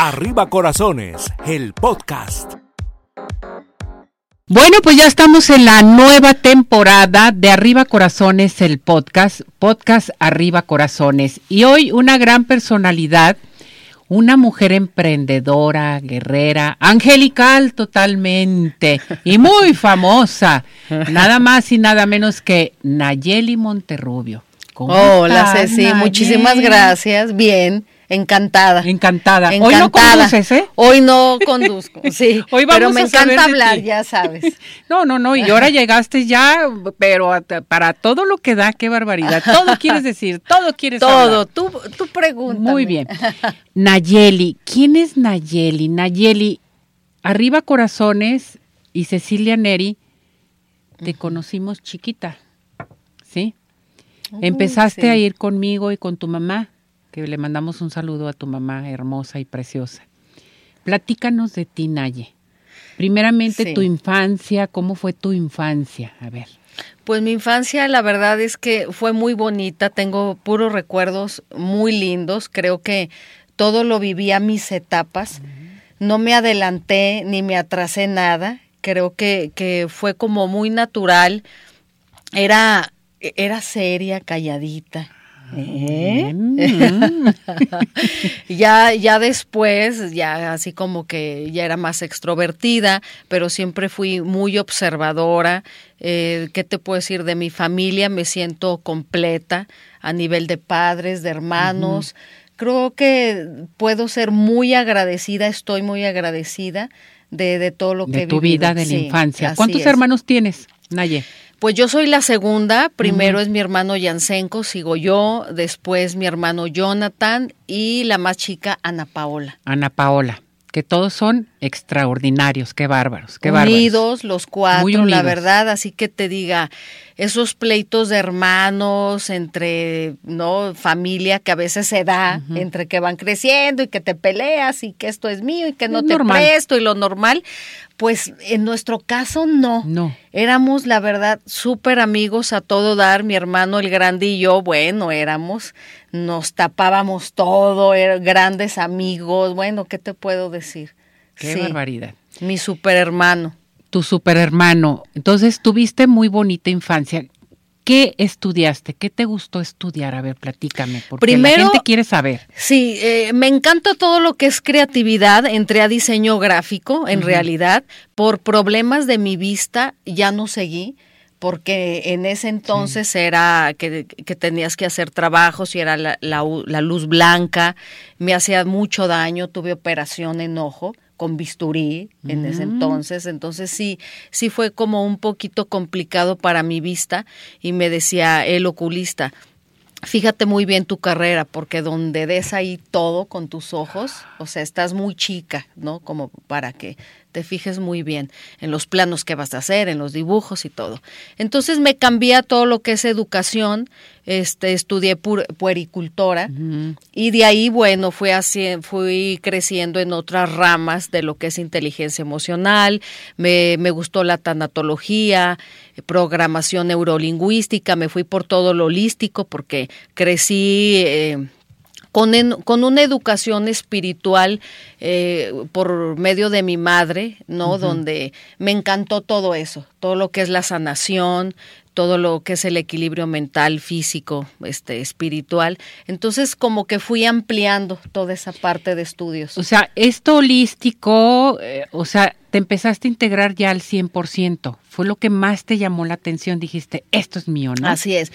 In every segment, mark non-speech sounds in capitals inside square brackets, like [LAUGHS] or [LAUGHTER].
Arriba Corazones, el podcast. Bueno, pues ya estamos en la nueva temporada de Arriba Corazones, el podcast, podcast Arriba Corazones. Y hoy una gran personalidad, una mujer emprendedora, guerrera, angelical totalmente y muy famosa, nada más y nada menos que Nayeli Monterrubio. Hola Ceci, muchísimas gracias, bien. Encantada. Encantada. Hoy no conduces, ¿eh? Hoy no conduzco, sí. [LAUGHS] Hoy vamos pero me encanta hablar, ya sabes. [LAUGHS] No, no, no, y ahora llegaste ya, pero para todo lo que da, qué barbaridad. [LAUGHS] Todo quieres decir, todo quieres Todo, tú, tú pregunta. Muy bien. Nayeli, ¿quién es Nayeli? Nayeli, Arriba Corazones y Cecilia Neri, te conocimos chiquita, ¿sí? Empezaste a ir conmigo y con tu mamá le mandamos un saludo a tu mamá hermosa y preciosa. Platícanos de ti, Naye. Primeramente, tu infancia, ¿cómo fue tu infancia? A ver. Pues mi infancia, la verdad es que fue muy bonita, tengo puros recuerdos muy lindos, creo que todo lo viví a mis etapas, no me adelanté ni me atrasé nada, creo que, que fue como muy natural, era, era seria, calladita, [LAUGHS] Ya, ya después, ya así como que ya era más extrovertida, pero siempre fui muy observadora. Eh, ¿Qué te puedo decir de mi familia? Me siento completa a nivel de padres, de hermanos. Creo que puedo ser muy agradecida, estoy muy agradecida de, de todo lo que de tu vida de la infancia. ¿Cuántos hermanos tienes, Naye? Pues yo soy la segunda, primero es mi hermano Yansenko, sigo yo, después mi hermano Jonathan y la más chica Ana Paola. Ana Paola, que todos son extraordinarios, qué bárbaros, qué unidos los cuatro, la verdad, así que te diga, esos pleitos de hermanos entre, ¿no? familia que a veces se da, entre que van creciendo y que te peleas y que esto es mío y que no te presto y lo normal, pues en nuestro caso no. No. Éramos, la verdad, súper amigos a todo dar. Mi hermano, el grande y yo, bueno, éramos, nos tapábamos todo, eran grandes amigos. Bueno, ¿qué te puedo decir? Qué barbaridad. Mi super hermano. Tu super hermano. Entonces, tuviste muy bonita infancia. ¿Qué estudiaste? ¿Qué te gustó estudiar? A ver, platícame, porque Primero, la gente quiere saber. Sí, eh, me encanta todo lo que es creatividad. Entré a diseño gráfico, en realidad. Por problemas de mi vista, ya no seguí porque en ese entonces era que, tenías que hacer trabajos y era la, la, luz blanca, me hacía mucho daño, tuve operación en ojo con bisturí en ese mm. entonces, entonces sí, sí fue como un poquito complicado para mi vista y me decía el oculista, fíjate muy bien tu carrera, porque donde des ahí todo con tus ojos, o sea, estás muy chica, ¿no? Como para que te fijes muy bien en los planos que vas a hacer, en los dibujos y todo. Entonces me cambié a todo lo que es educación, este, estudié puericultora y de ahí, bueno, fui, así, fui creciendo en otras ramas de lo que es inteligencia emocional, me, me gustó la tanatología, programación neurolingüística, me fui por todo lo holístico porque crecí... Eh, con, con, una educación espiritual eh, por medio de mi madre, ¿no? Donde me encantó todo eso, todo lo que es la sanación, todo lo que es el equilibrio mental, físico, este, espiritual. Entonces, como que fui ampliando toda esa parte de estudios. O sea, esto holístico, eh, o sea, te empezaste a integrar ya al 100%. Fue lo que más te llamó la atención. Dijiste, esto es mío, ¿no? Así es.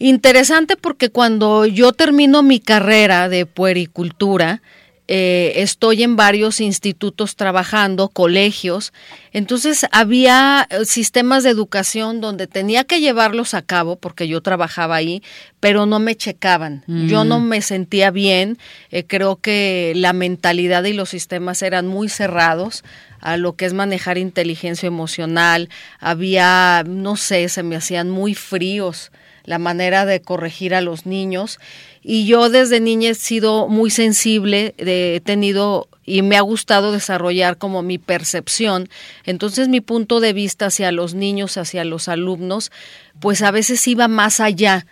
Interesante porque cuando yo termino mi carrera de puericultura, eh, estoy en varios institutos trabajando, colegios, entonces había eh, sistemas de educación donde tenía que llevarlos a cabo porque yo trabajaba ahí, pero no me checaban, yo no mm. me sentía bien, eh, creo que la mentalidad y los sistemas eran muy cerrados a lo que es manejar inteligencia emocional, había, no sé, se me hacían muy fríos la manera de corregir a los niños y yo desde niña he sido muy sensible, he tenido y me ha gustado desarrollar como mi percepción. Entonces mi punto de vista hacia los niños, hacia los alumnos, pues a veces iba más allá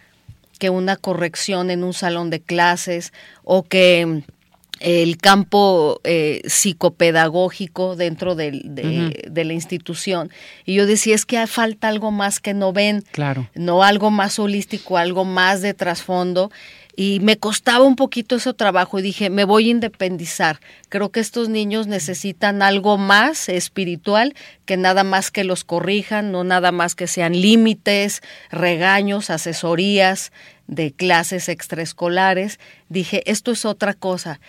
que una corrección en un salón de clases o que el campo eh, psicopedagógico dentro de, de, la institución. Y yo decía, es que falta algo más que no ven, claro. no algo más holístico, algo más de trasfondo. Y me costaba un poquito ese trabajo y dije, me voy a independizar. Creo que estos niños necesitan algo más espiritual que nada más que los corrijan, no nada más que sean límites, regaños, asesorías de clases extraescolares. Dije, esto es otra cosa.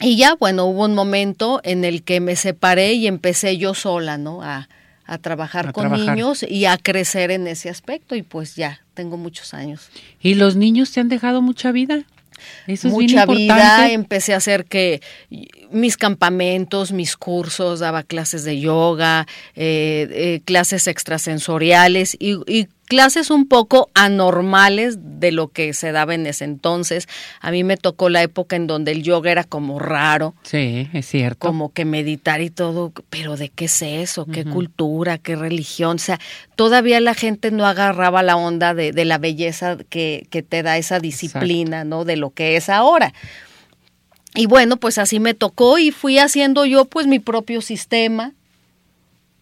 Y ya, bueno, hubo un momento en el que me separé y empecé yo sola, ¿no? A, a trabajar con niños y a crecer en ese aspecto y pues ya, tengo muchos años. ¿Y los niños te han dejado mucha vida? Eso es mucha vida, empecé a hacer que mis campamentos, mis cursos, daba clases de yoga, eh, eh, clases extrasensoriales y, y clases un poco anormales de lo que se daba en ese entonces. A mí me tocó la época en donde el yoga era como raro. Sí, es cierto. Como que meditar y todo, pero ¿de qué es eso? ¿Qué cultura? ¿Qué religión? O sea, todavía la gente no agarraba la onda de, de la belleza que, que, te da esa disciplina, ¿no? De lo que es ahora. Y bueno, pues así me tocó y fui haciendo yo pues mi propio sistema.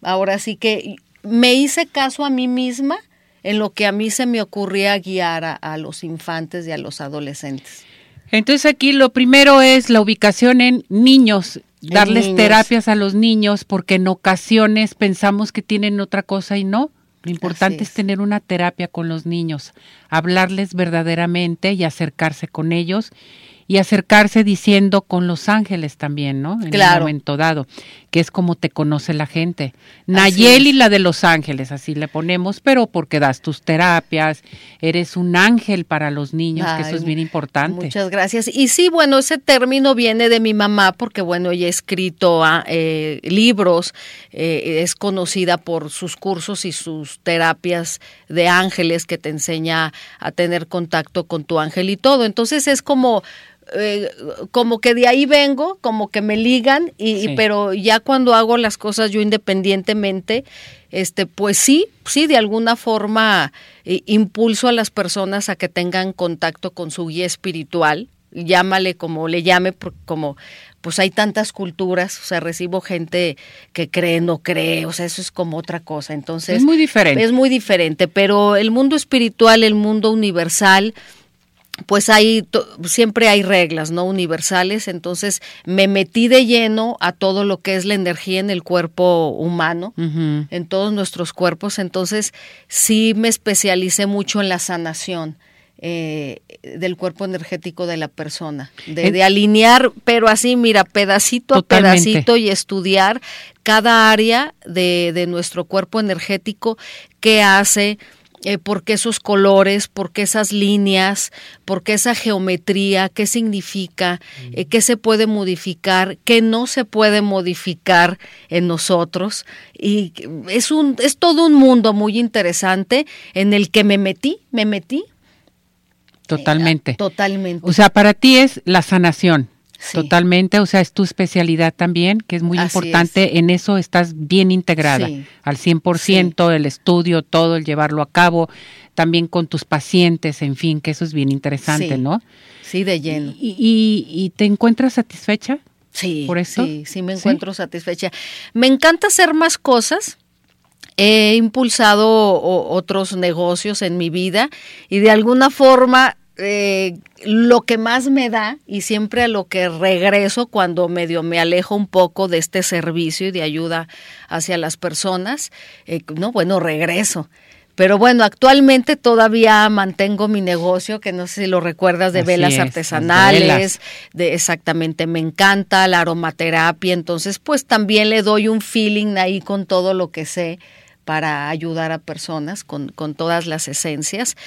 Ahora sí que me hice caso a mí misma en lo que a mí se me ocurría guiar a, los infantes y a los adolescentes. Entonces aquí lo primero es la ubicación en niños, darles terapias a los niños, porque en ocasiones pensamos que tienen otra cosa y no. Lo importante es. tener una terapia con los niños, hablarles verdaderamente y acercarse con ellos y acercarse diciendo con los ángeles también, ¿no? En claro. un momento dado, que es como te conoce la gente. Nayeli, la de los ángeles, así le ponemos, pero porque das tus terapias, eres un ángel para los niños, que eso es bien importante. Muchas gracias. Y sí, bueno, ese término viene de mi mamá, porque bueno, ella ha escrito ah, eh, libros, eh, es conocida por sus cursos y sus terapias de ángeles que te enseña a tener contacto con tu ángel y todo. Entonces es como eh, como que de ahí vengo, como que me ligan, y, pero ya cuando hago las cosas yo independientemente, este, pues sí, sí, de alguna forma eh, impulso a las personas a que tengan contacto con su guía espiritual, llámale como le llame, como pues hay tantas culturas, o sea, recibo gente que cree, no cree, o sea, eso es como otra cosa. Entonces, es muy diferente. Es muy diferente, pero el mundo espiritual, el mundo universal, pues hay siempre hay reglas no universales. Entonces me metí de lleno a todo lo que es la energía en el cuerpo humano en todos nuestros cuerpos. Entonces sí me especialicé mucho en la sanación eh, del cuerpo energético de la persona, de, alinear, pero así, mira, pedacito a pedacito y estudiar cada área de, de nuestro cuerpo energético, qué hace, eh, por qué esos colores, por qué esas líneas, por qué esa geometría, qué significa, eh, qué se puede modificar, qué no se puede modificar en nosotros. Y es, un, es todo un mundo muy interesante en el que me metí, me metí. Totalmente. totalmente. O sea, para ti es la sanación. Totalmente, o sea, es tu especialidad también, que es muy importante, en eso estás bien integrada, al 100%, el estudio, todo, el llevarlo a cabo, también con tus pacientes, en fin, que eso es bien interesante, ¿no? Sí, de lleno. ¿Y, y, te encuentras satisfecha? Sí, por eso? sí, sí me encuentro satisfecha. Me encanta hacer más cosas, he impulsado otros negocios en mi vida y de alguna forma eh, lo que más me da y siempre a lo que regreso cuando medio me alejo un poco de este servicio y de ayuda hacia las personas, eh, no, bueno, regreso. Pero bueno, actualmente todavía mantengo mi negocio, que no sé si lo recuerdas, de velas artesanales, de exactamente, me encanta la aromaterapia, entonces pues también le doy un feeling ahí con todo lo que sé para ayudar a personas con, con todas las esencias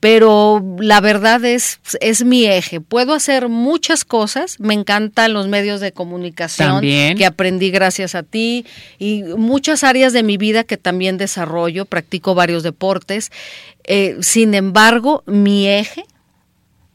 pero la verdad es, es mi eje. Puedo hacer muchas cosas, me encantan los medios de comunicación que aprendí gracias a ti y muchas áreas de mi vida que también desarrollo, practico varios deportes. Eh, sin embargo, mi eje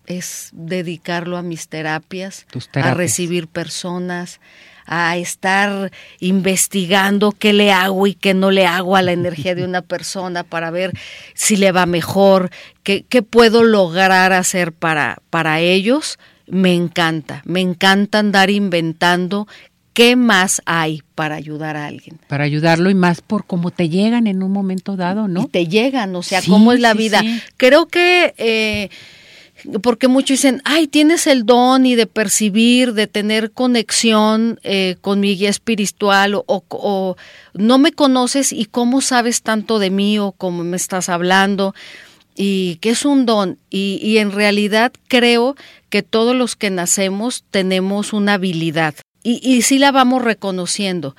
es dedicarlo a mis terapias, a recibir personas, a estar investigando qué le hago y qué no le hago a la energía de una persona para ver si le va mejor, qué, qué puedo lograr hacer para, para ellos me encanta, me encanta andar inventando qué más hay para ayudar a alguien. Para ayudarlo y más por cómo te llegan en un momento dado, ¿no? Y te llegan, o sea, Sí, cómo es la sí, vida. sí. Creo que... eh, porque muchos dicen, ay, tienes el don y de percibir, de tener conexión eh, con mi guía espiritual o, o- o no me conoces y cómo sabes tanto de mí o cómo me estás hablando y que es un don y, y en realidad creo que todos los que nacemos tenemos una habilidad y, y sí la vamos reconociendo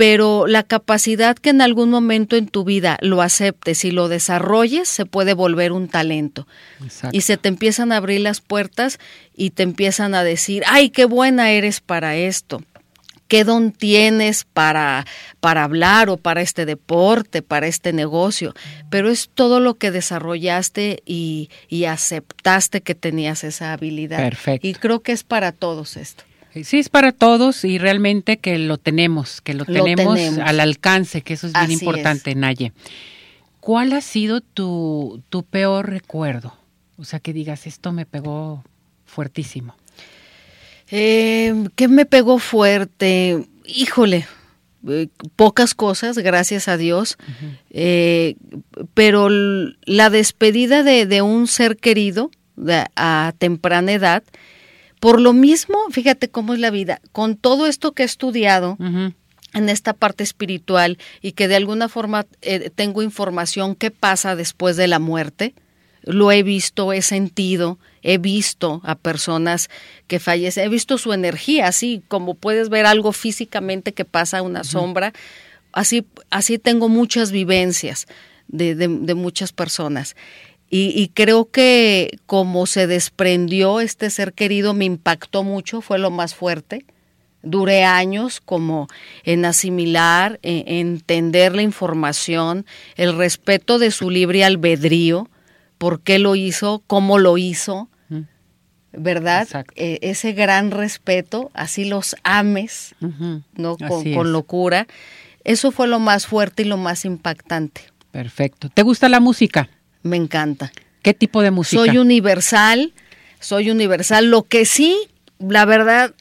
pero la capacidad que en algún momento en tu vida lo aceptes y lo desarrolles se puede volver un talento. Exacto. Y se te empiezan a abrir las puertas y te empiezan a decir, ay, qué buena eres para esto. ¿Qué don tienes para, para hablar o para este deporte, para este negocio? Pero es todo lo que desarrollaste y, y aceptaste que tenías esa habilidad. Perfecto. Y creo que es para todos esto. Sí, es para todos y realmente que lo tenemos, que lo, Lo tenemos, tenemos. al alcance, que eso es bien Así importante, Naye. ¿Cuál ha sido tu, tu peor recuerdo? O sea, que digas, esto me pegó fuertísimo. Eh, ¿Qué me pegó fuerte? Híjole, eh, pocas cosas, gracias a Dios, Eh, pero la despedida de, de un ser querido de- a temprana edad, por lo mismo, fíjate cómo es la vida, con todo esto que he estudiado, en esta parte espiritual y que de alguna forma eh, tengo información qué pasa después de la muerte. Lo he visto, he sentido, he visto a personas que fallecen, he visto su energía, así como puedes ver algo físicamente que pasa una sombra, así, así tengo muchas vivencias de, de- de muchas personas. Y, y creo que como se desprendió este ser querido me impactó mucho, fue lo más fuerte duré años como en asimilar, en, en entender la información, el respeto de su libre albedrío, por qué lo hizo, cómo lo hizo. ¿verdad? Eh, ese gran respeto, así los ames. ¿no? Con, con locura. Eso fue lo más fuerte y lo más impactante. Perfecto. ¿Te gusta la música? Me encanta. ¿Qué tipo de música? Soy universal, soy universal. Lo que sí, la verdad,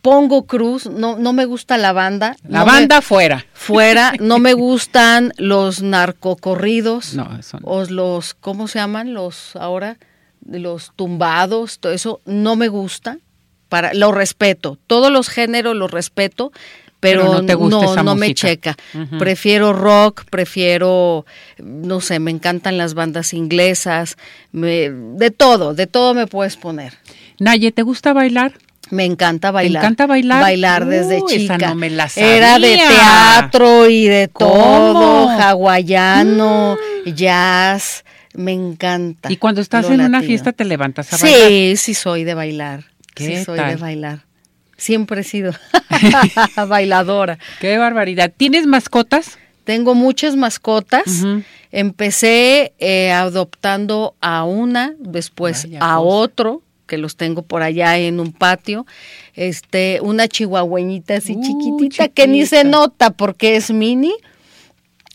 pongo cruz, no, no me gusta la banda. La no me- banda fuera. fuera, [LAUGHS] no me gustan los narcocorridos. No, eso no. O los, ¿cómo se llaman? Los ahora, los tumbados, todo eso, no me gusta. Para, lo respeto. Todos los géneros los respeto, pero, Pero no te gusta no, esa no me checa. Prefiero rock, prefiero, no sé, me encantan las bandas inglesas, me, de todo, de todo me puedes poner. Naye, ¿te gusta bailar? Me encanta bailar. encanta bailar? Bailar desde esa chica. no me la Era de sabía. teatro y de ¿Cómo? todo, hawaiano, jazz, me encanta. Y cuando estás en una fiesta te levantas a bailar. Sí, sí soy de bailar. ¿Qué sí soy tal? de bailar. Siempre he sido [LAUGHS] bailadora. Qué barbaridad. ¿Tienes mascotas? Tengo muchas mascotas. Empecé eh, adoptando a una, después Vaya a cosa. otro, que los tengo por allá en un patio. Este, una chihuahueñita así Uh, chiquitita que ni se nota porque es mini.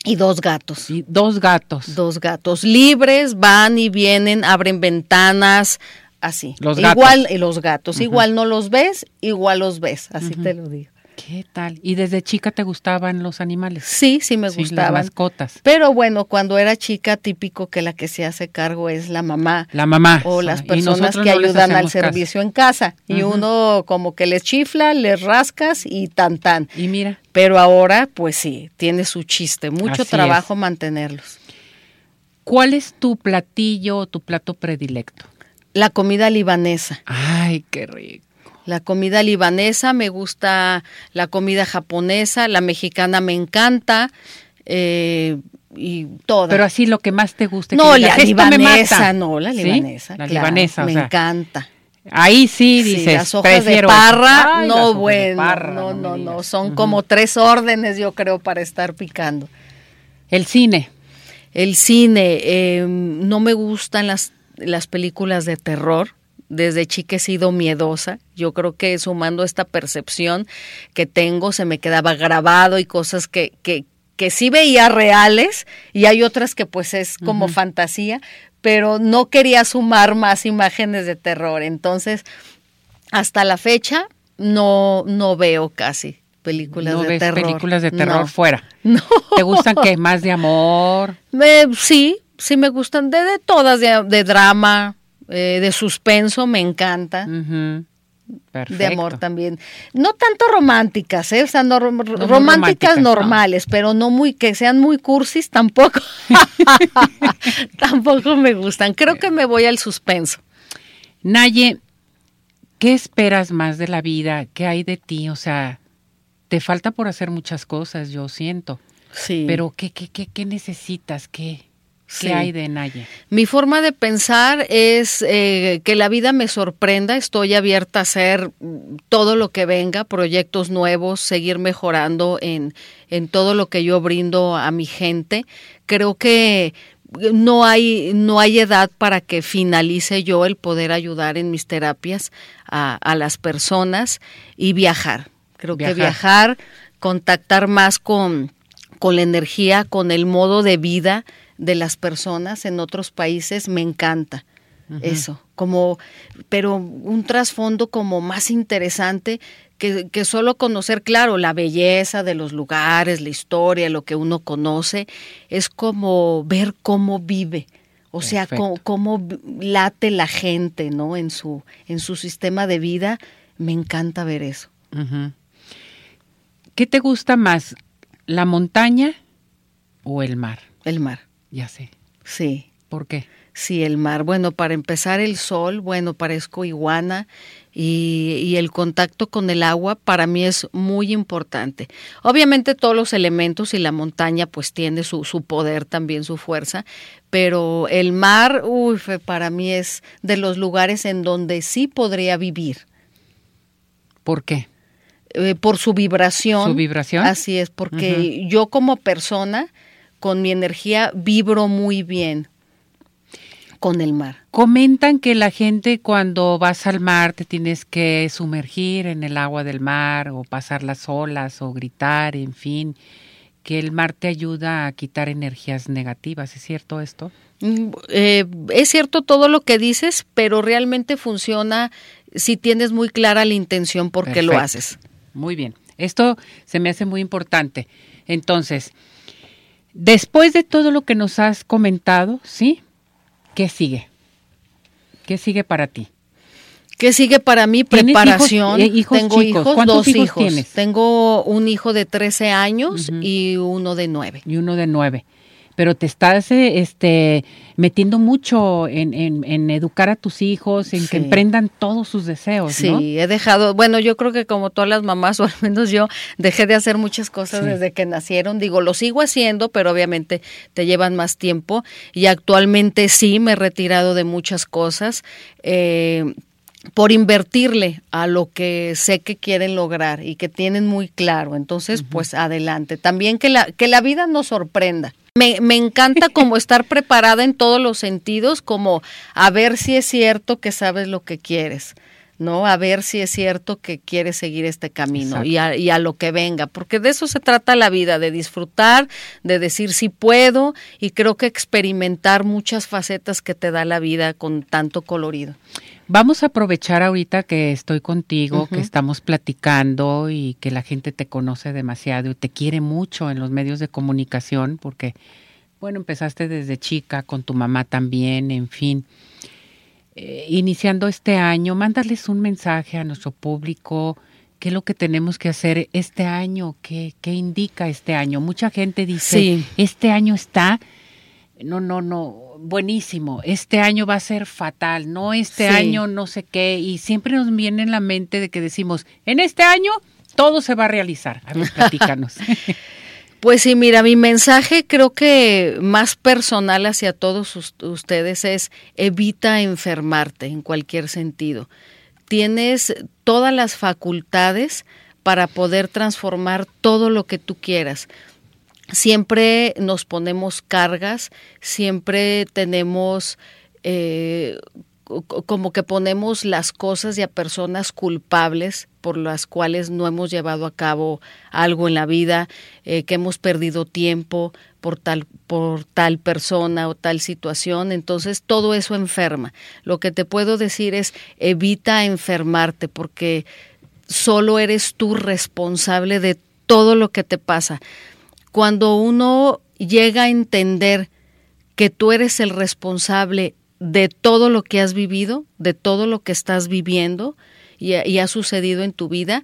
Y dos gatos. Y dos gatos. Dos gatos libres, van y vienen, abren ventanas, así. Los gatos. igual y los gatos, igual no los ves, igual los ves, así te lo digo. ¿Qué tal? ¿Y desde chica te gustaban los animales? Sí, sí me Sí, las gustaban. mascotas. Pero bueno, cuando era chica, típico que la que se hace cargo es la mamá. La mamá. O las Y personas que no ayudan al caso. servicio en casa. Y uno como que les chifla, les rascas y tan tan. Y mira, Pero ahora, pues sí, tiene su chiste. Mucho Así trabajo mantenerlos. ¿cuál es tu platillo o tu plato predilecto? La comida libanesa. Ay, qué rico. La comida libanesa, me gusta la comida japonesa, la mexicana me encanta. eh, y toda. Pero así lo que más te guste. no, la "Esto me libanesa, mata". no, la ¿Sí? libanesa. La claro, libanesa, o me sea, encanta. Ahí sí Sí, dices, las hojas de parra. Ay, no bueno, parra, no, no, no, son como tres órdenes yo creo para estar picando. El cine. El cine, eh, no me gustan las, las películas de terror. Desde chica he sido miedosa. Yo creo que sumando esta percepción que tengo, se me quedaba grabado y cosas que, que, que sí veía reales y hay otras que pues es como fantasía, pero no quería sumar más imágenes de terror. Entonces, hasta la fecha no, no veo casi películas no de ves terror. películas de terror No. fuera. [LAUGHS] No. ¿Te gustan qué? ¿Más de amor? Eh, sí, sí me gustan de, de todas, de, de drama, eh, de suspenso, me encanta. Perfecto. De amor también. No tanto románticas, ¿eh? O sea, no, románticas románticas, no. normales, pero no muy, que sean muy cursis tampoco. [LAUGHS] [LAUGHS] tampoco me gustan. Creo que me voy al suspenso. Naye, ¿qué esperas más de la vida? ¿Qué hay de ti? O sea, te falta por hacer muchas cosas, yo siento. Sí. Pero ¿qué, qué, qué, qué necesitas? ¿Qué, Sí. qué hay de Naye? Mi forma de pensar es eh, que la vida me sorprenda, estoy abierta a hacer todo lo que venga, proyectos nuevos, seguir mejorando en, en todo lo que yo brindo a mi gente. Creo que no hay, no hay edad para que finalice yo el poder ayudar en mis terapias a, a las personas y viajar. Creo Viajar. que viajar, contactar más con, con la energía, con el modo de vida de las personas en otros países, me encanta eso, como, pero un trasfondo como más interesante que, que solo conocer, claro, la belleza de los lugares, la historia, lo que uno conoce, es como ver cómo vive. O sea, cómo, cómo late la gente, ¿no? En su, en su sistema de vida. Me encanta ver eso. ¿Qué te gusta más, la montaña o el mar? El mar, Ya sé. sí. ¿Por qué? Sí, el mar. Bueno, para empezar el sol, bueno, parezco iguana y, y el contacto con el agua para mí es muy importante. Obviamente todos los elementos y la montaña pues tiene su, su poder también, su fuerza, pero el mar, uy, para mí es de los lugares en donde sí podría vivir. ¿Por qué? eh, por su vibración. ¿Su vibración? Así es, porque yo como persona, con mi energía, vibro muy bien con el mar. Comentan que la gente cuando vas al mar te tienes que sumergir en el agua del mar o pasar las olas o gritar, en fin, que el mar te ayuda a quitar energías negativas. ¿Es cierto esto? Mm, eh, es cierto todo lo que dices, pero realmente funciona si tienes muy clara la intención por qué lo haces. Muy bien. Esto se me hace muy importante. Entonces, después de todo lo que nos has comentado, ¿sí? ¿Qué sigue? ¿Qué sigue para ti? ¿Qué sigue para mí? ¿Tienes Preparación. hijos- hijos Tengo chicos? hijos, ¿Cuántos dos hijos hijos. tienes? Tengo un hijo de 13 años y uno de 9. Y uno de nueve. Pero te estás eh, este, metiendo mucho en, en- en educar a tus hijos, en Sí. que emprendan todos sus deseos, Sí, ¿no? he dejado, bueno, yo creo que como todas las mamás, [LAUGHS] o al menos yo, dejé de hacer muchas cosas Sí. desde que nacieron. Digo, lo sigo haciendo, pero obviamente te llevan más tiempo. Y actualmente sí me he retirado de muchas cosas. eh, por invertirle a lo que sé que quieren lograr y que tienen muy claro. Entonces, pues adelante. También que la, que la vida nos sorprenda. Me, me encanta como [LAUGHS] estar preparada en todos los sentidos, como a ver si es cierto que sabes lo que quieres, ¿no? A ver si es cierto que quieres seguir este camino y a, y a lo que venga, porque de eso se trata la vida, de disfrutar, de decir si puedo y creo que experimentar muchas facetas que te da la vida con tanto colorido. Vamos a aprovechar ahorita que estoy contigo, que estamos platicando y que la gente te conoce demasiado y te quiere mucho en los medios de comunicación, porque, bueno, empezaste desde chica, con tu mamá también, en fin. Eh, iniciando este año, mándales un mensaje a nuestro público, qué es lo que tenemos que hacer este año, qué, qué indica este año. Mucha gente dice, Sí. este año está, no, no, no, buenísimo, este año va a ser fatal, no este Sí. año no sé qué, y siempre nos viene en la mente de que decimos, en este año todo se va a realizar. A ver, platícanos. [LAUGHS] [LAUGHS] Pues sí, mira, mi mensaje creo que más personal hacia todos us- ustedes es evita enfermarte en cualquier sentido. Tienes todas las facultades para poder transformar todo lo que tú quieras. Siempre nos ponemos cargas, siempre tenemos eh, co- co- como que ponemos las cosas y a personas culpables por las cuales no hemos llevado a cabo algo en la vida, eh, que hemos perdido tiempo, por tal, por tal persona o tal situación, entonces todo eso enferma. Lo que te puedo decir es evita enfermarte porque solo eres tú responsable de todo lo que te pasa. Cuando uno llega a entender que tú eres el responsable de todo lo que has vivido, de todo lo que estás viviendo y, y ha sucedido en tu vida,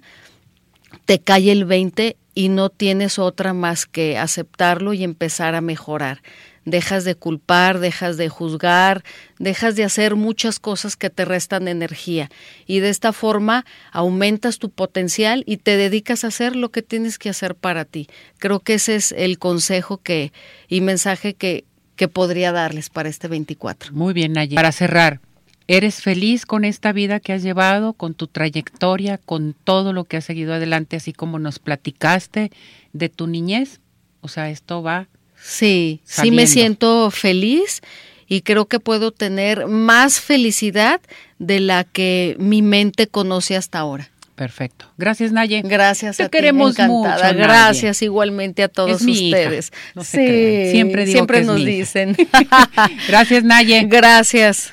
te cae el 20 y no tienes otra más que aceptarlo y empezar a mejorar. Dejas de culpar, dejas de juzgar, dejas de hacer muchas cosas que te restan energía y de esta forma aumentas tu potencial y te dedicas a hacer lo que tienes que hacer para ti. Creo que ese es el consejo que y mensaje que, que podría darles para este 24. Muy bien, Nayeli. Para cerrar, ¿Eres feliz con esta vida que has llevado, con tu trayectoria, con todo lo que has seguido adelante, así como nos platicaste de tu niñez? O sea, esto va. Sí, sí me siento feliz y creo que puedo tener más felicidad de la que mi mente conoce hasta ahora. Perfecto. Gracias, Naye. Gracias Te a queremos ti, encantada. mucho, Naye. Gracias igualmente a todos Es mi hija, ustedes. se. Siempre digo siempre que es nos mi hija. dicen. [LAUGHS] Gracias, Naye. Gracias.